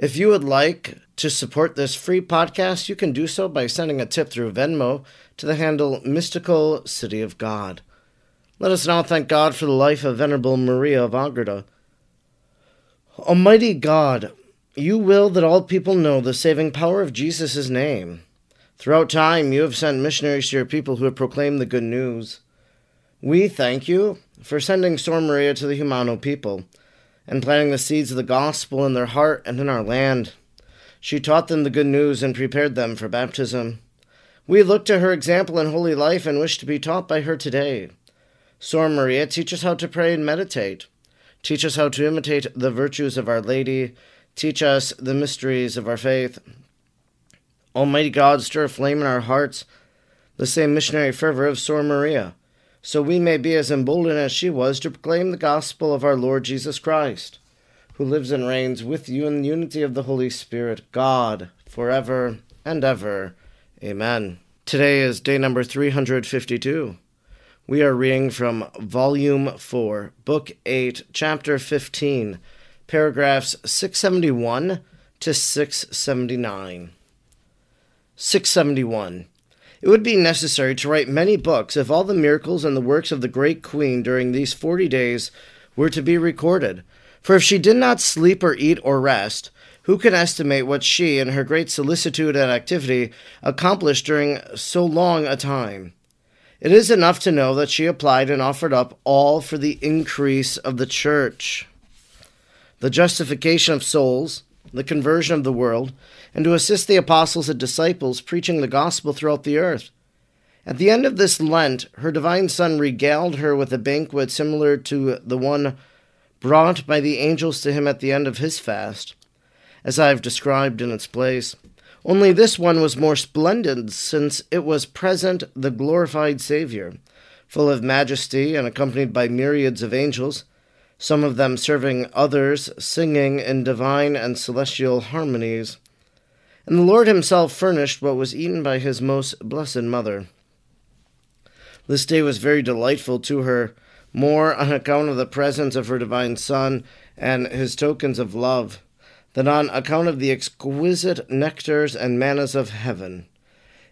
If you would like to support this free podcast, you can do so by sending a tip through Venmo to the handle Mystical City of God. Let us now thank God for the life of Venerable Maria of Agreda. Almighty God, you will that all people know the saving power of Jesus' name. Throughout time, you have sent missionaries to your people who have proclaimed the good news. We thank you for sending Sor Maria to the Jumano people and planting the seeds of the gospel in their heart and in our land. She taught them the good news and prepared them for baptism. We look to her example in holy life and wish to be taught by her today. Sor Maria, teach us how to pray and meditate. Teach us how to imitate the virtues of Our Lady. Teach us the mysteries of our faith. Almighty God, stir a flame in our hearts, the same missionary fervor of Sor Maria so we may be as emboldened as she was to proclaim the gospel of our Lord Jesus Christ, who lives and reigns with you in the unity of the Holy Spirit, God, forever and ever. Amen. Today is day number 352. We are reading from Volume 4, Book 8, Chapter 15, paragraphs 671 to 679. 671. It would be necessary to write many books if all the miracles and the works of the great queen during these forty days were to be recorded. For if she did not sleep or eat or rest, who can estimate what she, in her great solicitude and activity, accomplished during so long a time? It is enough to know that she applied and offered up all for the increase of the church. The justification of souls, the conversion of the world, and to assist the apostles and disciples preaching the gospel throughout the earth. At the end of this Lent, her divine Son regaled her with a banquet similar to the one brought by the angels to him at the end of his fast, as I have described in its place. Only this one was more splendid, since it was present the glorified Saviour, full of majesty and accompanied by myriads of angels some of them serving others, singing in divine and celestial harmonies. And the Lord himself furnished what was eaten by his most blessed mother. This day was very delightful to her, more on account of the presence of her divine Son and his tokens of love, than on account of the exquisite nectars and mannas of heaven.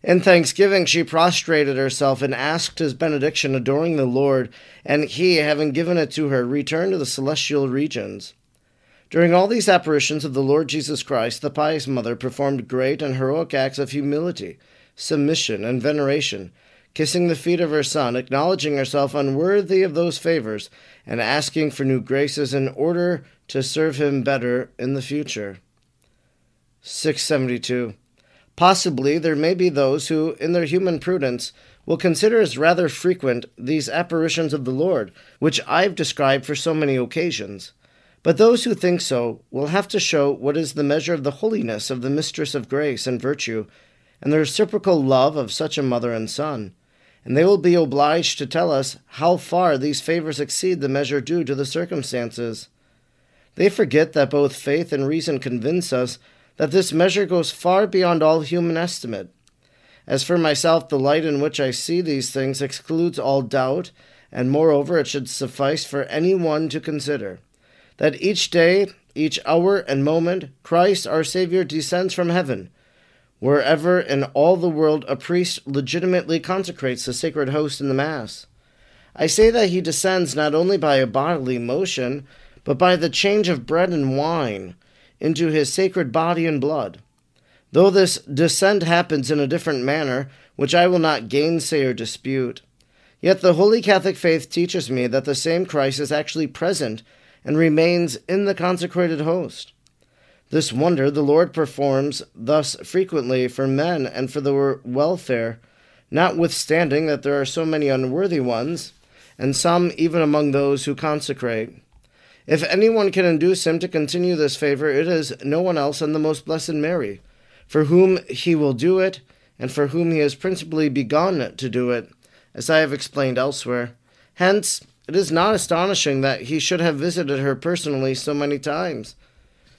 In thanksgiving, she prostrated herself and asked his benediction, adoring the Lord, and he, having given it to her, returned to the celestial regions. During all these apparitions of the Lord Jesus Christ, the pious mother performed great and heroic acts of humility, submission, and veneration, kissing the feet of her Son, acknowledging herself unworthy of those favors, and asking for new graces in order to serve him better in the future. 672. Possibly there may be those who, in their human prudence, will consider as rather frequent these apparitions of the Lord, which I've described for so many occasions. But those who think so will have to show what is the measure of the holiness of the Mistress of Grace and Virtue, and the reciprocal love of such a mother and son. And they will be obliged to tell us how far these favors exceed the measure due to the circumstances. They forget that both faith and reason convince us that this measure goes far beyond all human estimate. As for myself, the light in which I see these things excludes all doubt, and moreover, it should suffice for any one to consider that each day, each hour and moment, Christ our Saviour descends from heaven. Wherever in all the world a priest legitimately consecrates the sacred host in the Mass. I say that he descends not only by a bodily motion, but by the change of bread and wine, into his sacred body and blood. Though this descent happens in a different manner, which I will not gainsay or dispute, yet the Holy Catholic faith teaches me that the same Christ is actually present and remains in the consecrated host. This wonder the Lord performs thus frequently for men and for their welfare, notwithstanding that there are so many unworthy ones, and some even among those who consecrate. If anyone can induce him to continue this favor, it is no one else than the most blessed Mary. for whom he will do it, and for whom he has principally begun to do it, as I have explained elsewhere. Hence, it is not astonishing that he should have visited her personally so many times,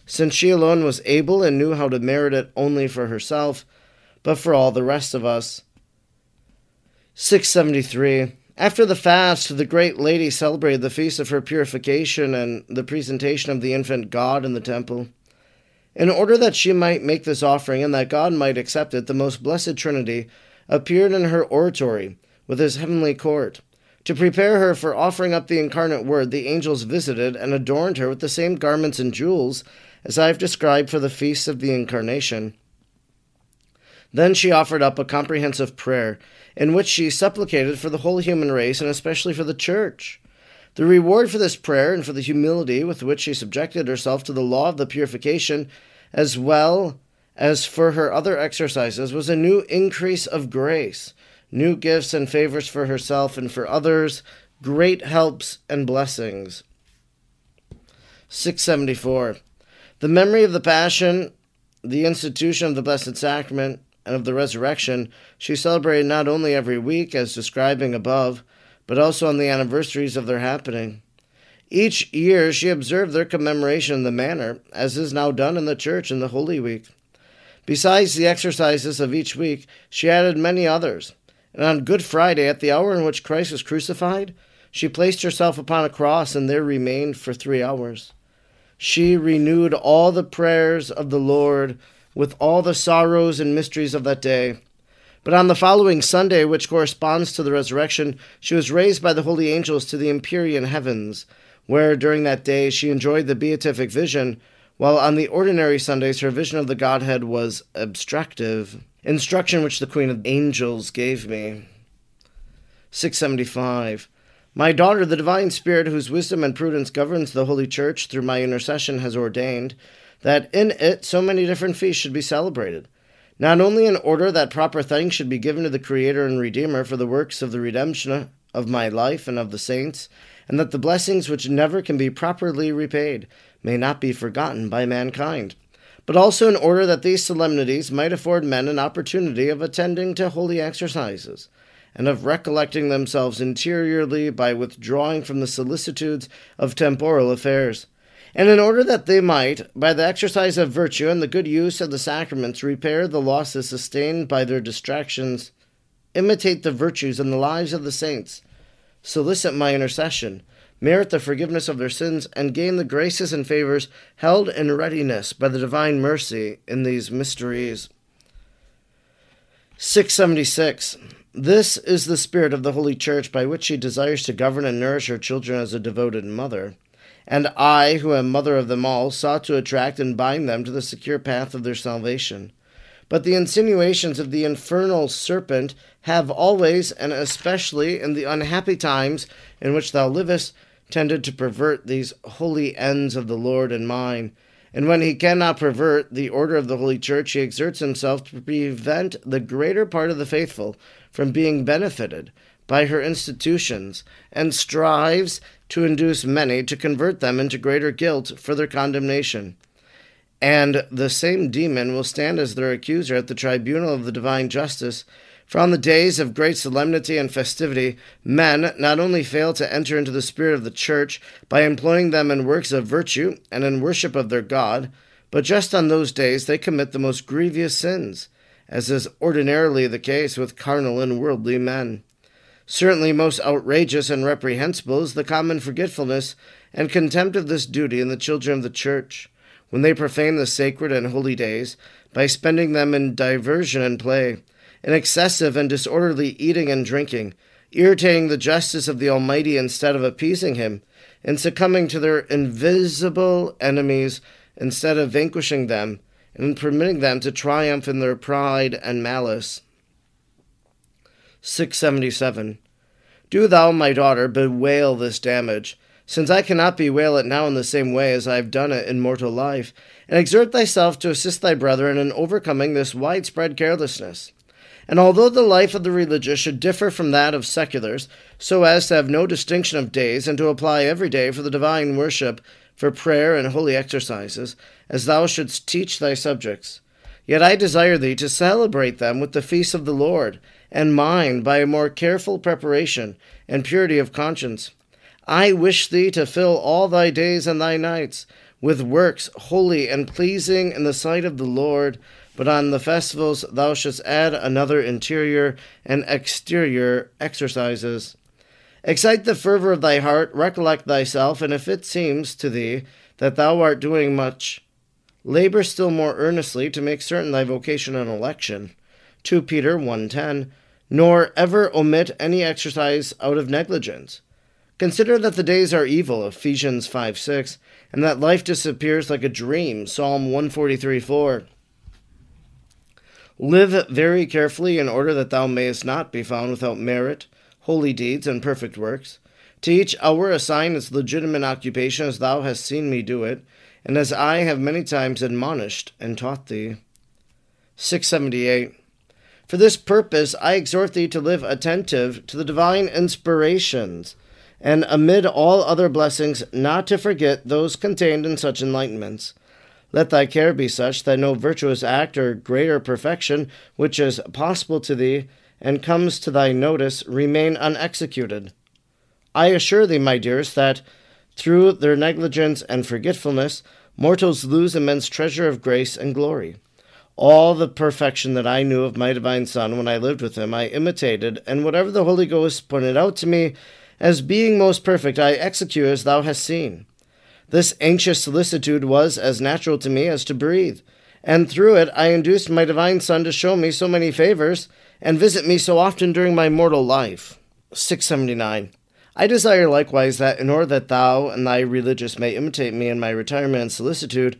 since she alone was able and knew how to merit it only for herself, but for all the rest of us. 673. After the fast, the great lady celebrated the feast of her purification and the presentation of the infant God in the temple. In order that she might make this offering and that God might accept it, the most blessed Trinity appeared in her oratory with his heavenly court. To prepare her for offering up the incarnate Word, the angels visited and adorned her with the same garments and jewels as I have described for the feast of the Incarnation. Then she offered up a comprehensive prayer, in which she supplicated for the whole human race and especially for the Church. The reward for this prayer and for the humility with which she subjected herself to the law of the purification, as well as for her other exercises, was a new increase of grace, new gifts and favors for herself and for others, great helps and blessings. 674. The memory of the Passion, the institution of the Blessed Sacrament, and of the resurrection, she celebrated not only every week, as describing above, but also on the anniversaries of their happening. Each year she observed their commemoration in the manner, as is now done in the Church in the Holy Week. Besides the exercises of each week, she added many others, and on Good Friday, at the hour in which Christ was crucified, she placed herself upon a cross and there remained for three hours. She renewed all the prayers of the Lord with all the sorrows and mysteries of that day. But on the following Sunday, which corresponds to the resurrection, she was raised by the holy angels to the empyrean heavens, where during that day she enjoyed the beatific vision, while on the ordinary Sundays her vision of the Godhead was abstractive, instruction which the Queen of Angels gave me. 675. My daughter, the divine spirit whose wisdom and prudence governs the Holy Church through my intercession, has ordained that in it so many different feasts should be celebrated, not only in order that proper thanks should be given to the Creator and Redeemer for the works of the redemption of my life and of the saints, and that the blessings which never can be properly repaid may not be forgotten by mankind, but also in order that these solemnities might afford men an opportunity of attending to holy exercises, and of recollecting themselves interiorly by withdrawing from the solicitudes of temporal affairs and in order that they might, by the exercise of virtue and the good use of the sacraments, repair the losses sustained by their distractions, imitate the virtues and the lives of the saints, solicit my intercession, merit the forgiveness of their sins, and gain the graces and favors held in readiness by the divine mercy in these mysteries. 676. This is the spirit of the Holy Church by which she desires to govern and nourish her children as a devoted mother and I, who am mother of them all, sought to attract and bind them to the secure path of their salvation. But the insinuations of the infernal serpent have always, and especially in the unhappy times in which thou livest, tended to pervert these holy ends of the Lord and mine. And when he cannot pervert the order of the Holy Church, he exerts himself to prevent the greater part of the faithful from being benefited by her institutions, and strives to induce many to convert them into greater guilt for their condemnation. And the same demon will stand as their accuser at the tribunal of the divine justice. For on the days of great solemnity and festivity, men not only fail to enter into the spirit of the church by employing them in works of virtue and in worship of their God, but just on those days they commit the most grievous sins, as is ordinarily the case with carnal and worldly men. Certainly, most outrageous and reprehensible is the common forgetfulness and contempt of this duty in the children of the Church, when they profane the sacred and holy days by spending them in diversion and play, in excessive and disorderly eating and drinking, irritating the justice of the Almighty instead of appeasing Him, and succumbing to their invisible enemies instead of vanquishing them, and permitting them to triumph in their pride and malice. 677. Do thou, my daughter, bewail this damage, since I cannot bewail it now in the same way as I have done it in mortal life, and exert thyself to assist thy brethren in overcoming this widespread carelessness. And although the life of the religious should differ from that of seculars, so as to have no distinction of days, and to apply every day for the divine worship, for prayer and holy exercises, as thou shouldst teach thy subjects, Yet I desire thee to celebrate them with the feasts of the Lord, and mine by a more careful preparation and purity of conscience. I wish thee to fill all thy days and thy nights with works holy and pleasing in the sight of the Lord. But on the festivals thou shouldst add another interior and exterior exercises. Excite the fervor of thy heart, recollect thyself, and if it seems to thee that thou art doing much, labor still more earnestly to make certain thy vocation and election. 2 Peter 1.10 Nor ever omit any exercise out of negligence. Consider that the days are evil, Ephesians 5 6, and that life disappears like a dream, Psalm 143 4. Live very carefully in order that thou mayest not be found without merit, holy deeds, and perfect works. To each hour assign its legitimate occupation as thou hast seen me do it, and as I have many times admonished and taught thee. 678. For this purpose I exhort thee to live attentive to the divine inspirations and amid all other blessings, not to forget those contained in such enlightenments. Let thy care be such that no virtuous act or greater perfection which is possible to thee and comes to thy notice remain unexecuted. I assure thee, my dearest, that through their negligence and forgetfulness, mortals lose immense treasure of grace and glory. All the perfection that I knew of my divine Son when I lived with him, I imitated, and whatever the Holy Ghost pointed out to me as being most perfect, I execute as thou hast seen. This anxious solicitude was as natural to me as to breathe, and through it I induced my divine Son to show me so many favors and visit me so often during my mortal life. 679. I desire likewise that, in order that thou and thy religious may imitate me in my retirement and solicitude,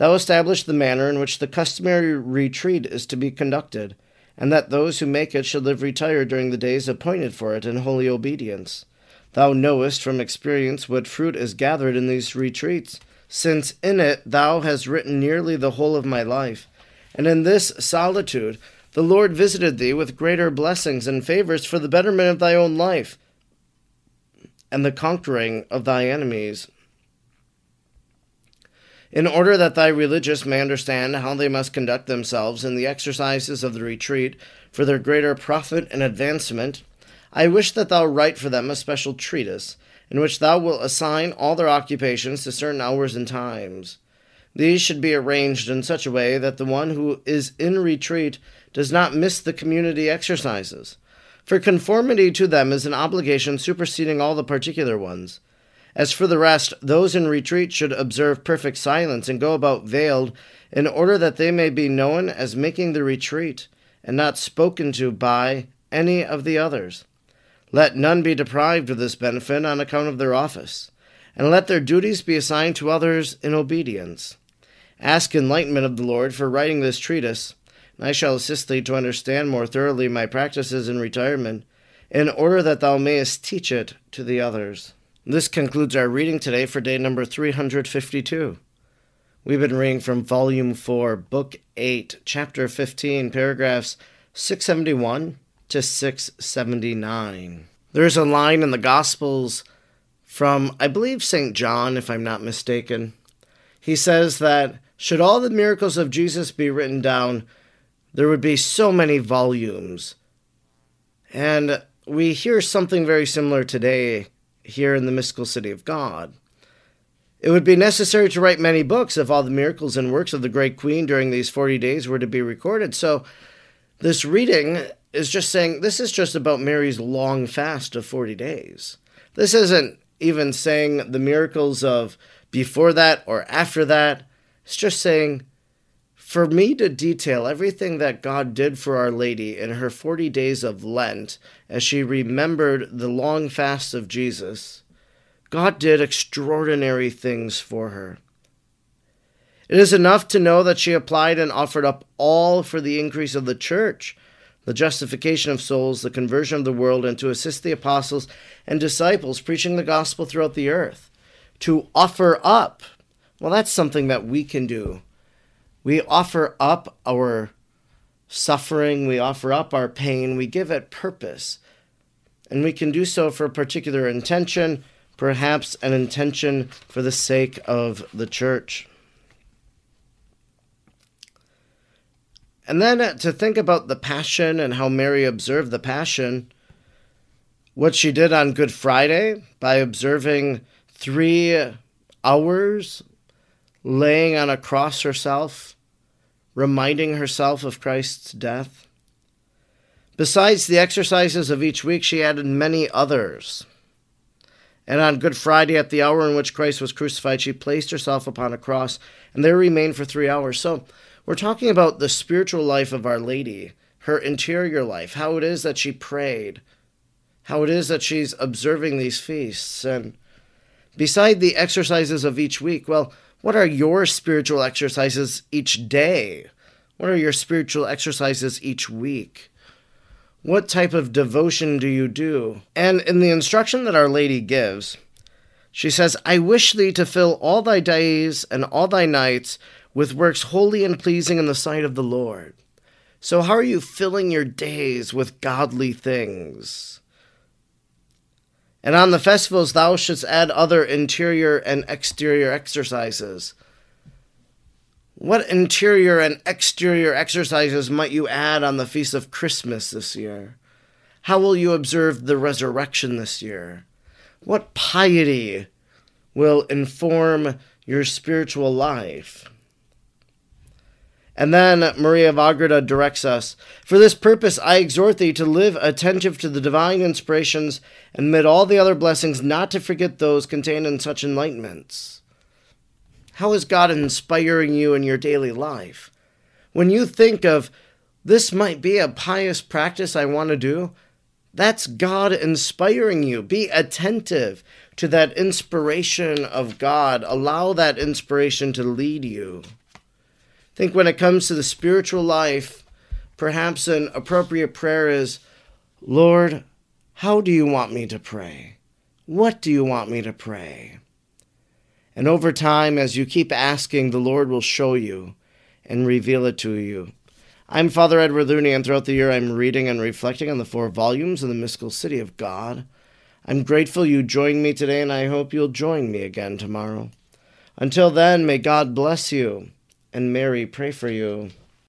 thou establish the manner in which the customary retreat is to be conducted, and that those who make it should live retired during the days appointed for it in holy obedience. Thou knowest from experience what fruit is gathered in these retreats, since in it thou hast written nearly the whole of my life. And in this solitude the Lord visited thee with greater blessings and favors for the betterment of thy own life and the conquering of thy enemies. In order that thy religious may understand how they must conduct themselves in the exercises of the retreat for their greater profit and advancement, I wish that thou write for them a special treatise, in which thou wilt assign all their occupations to certain hours and times. These should be arranged in such a way that the one who is in retreat does not miss the community exercises, for conformity to them is an obligation superseding all the particular ones. As for the rest, those in retreat should observe perfect silence and go about veiled, in order that they may be known as making the retreat, and not spoken to by any of the others. Let none be deprived of this benefit on account of their office, and let their duties be assigned to others in obedience. Ask enlightenment of the Lord for writing this treatise, and I shall assist thee to understand more thoroughly my practices in retirement, in order that thou mayest teach it to the others. This concludes our reading today for day number 352. We've been reading from Volume 4, Book 8, Chapter 15, paragraphs 671 to 679. There's a line in the Gospels from, I believe, St. John, if I'm not mistaken. He says that should all the miracles of Jesus be written down, there would be so many volumes. And we hear something very similar today here in the mystical city of God. It would be necessary to write many books if all the miracles and works of the great queen during these 40 days were to be recorded. So, this reading is just saying this is just about Mary's long fast of 40 days. This isn't even saying the miracles of before that or after that. It's just saying for me to detail everything that God did for Our Lady in her 40 days of Lent as she remembered the long fast of Jesus, God did extraordinary things for her. It is enough to know that she applied and offered up all for the increase of the church the justification of souls, the conversion of the world, and to assist the apostles and disciples preaching the gospel throughout the earth. To offer up, well, that's something that we can do. We offer up our suffering, we offer up our pain, we give it purpose. And we can do so for a particular intention, perhaps an intention for the sake of the church. And then to think about the Passion and how Mary observed the Passion, what she did on Good Friday by observing three hours laying on a cross herself, reminding herself of Christ's death. Besides the exercises of each week, she added many others. And on Good Friday, at the hour in which Christ was crucified, she placed herself upon a cross and there remained for three hours. So we're talking about the spiritual life of Our Lady, her interior life, how it is that she prayed, how it is that she's observing these feasts. And beside the exercises of each week, well, what are your spiritual exercises each day? What are your spiritual exercises each week? What type of devotion do you do? And in the instruction that Our Lady gives, she says, I wish thee to fill all thy days and all thy nights with works holy and pleasing in the sight of the Lord. So, how are you filling your days with godly things? And on the festivals, thou shouldst add other interior and exterior exercises. What interior and exterior exercises might you add on the feast of Christmas this year? How will you observe the resurrection this year? What piety will inform your spiritual life? And then Maria of Agreda directs us For this purpose I exhort thee to live attentive to the divine inspirations, and amid all the other blessings, not to forget those contained in such enlightenments. How is God inspiring you in your daily life? When you think of this might be a pious practice I want to do, that's God inspiring you. Be attentive to that inspiration of God. Allow that inspiration to lead you think when it comes to the spiritual life, perhaps an appropriate prayer is Lord, how do you want me to pray? What do you want me to pray? And over time, as you keep asking, the Lord will show you and reveal it to you. I'm Father Edward Looney, and throughout the year I'm reading and reflecting on the four volumes of the Mystical City of God. I'm grateful you joined me today, and I hope you'll join me again tomorrow. Until then, may God bless you and Mary pray for you.